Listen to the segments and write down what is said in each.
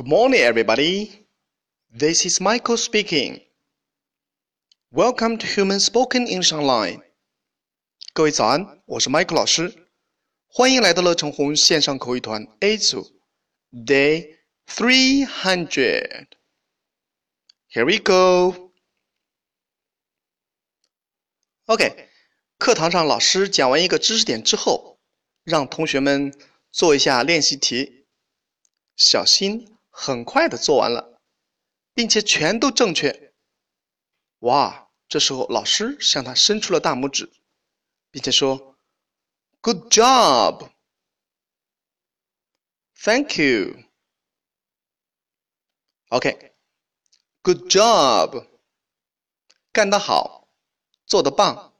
Good morning, everybody. This is Michael speaking. Welcome to Human Spoken English Online. 各位早安，我是 Michael 老师，欢迎来到乐成红线上口语团 A 组 Day Three Hundred. Here we go. OK，课堂上老师讲完一个知识点之后，让同学们做一下练习题，小心 很快的做完了，并且全都正确。哇！这时候老师向他伸出了大拇指，并且说：“Good job, thank you.” OK，Good job，干得好，做得棒。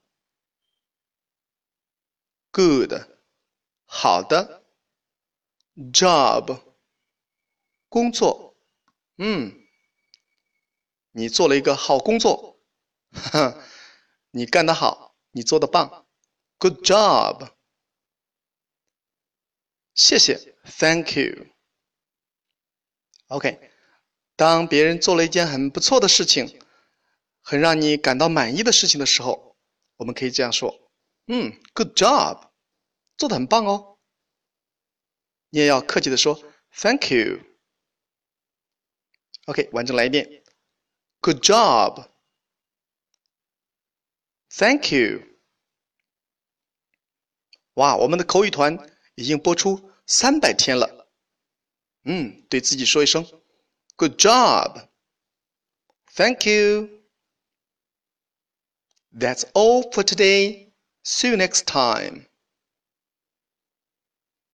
Good，好的。Job。工作，嗯，你做了一个好工作，哈，你干得好，你做的棒，Good job，谢谢，Thank you。OK，当别人做了一件很不错的事情，很让你感到满意的事情的时候，我们可以这样说，嗯，Good job，做的很棒哦。你也要客气的说，Thank you。OK，完整来一遍。Good job. Thank you. 哇，我们的口语团已经播出三百天了。嗯，对自己说一声 Good job. Thank you. That's all for today. See you next time.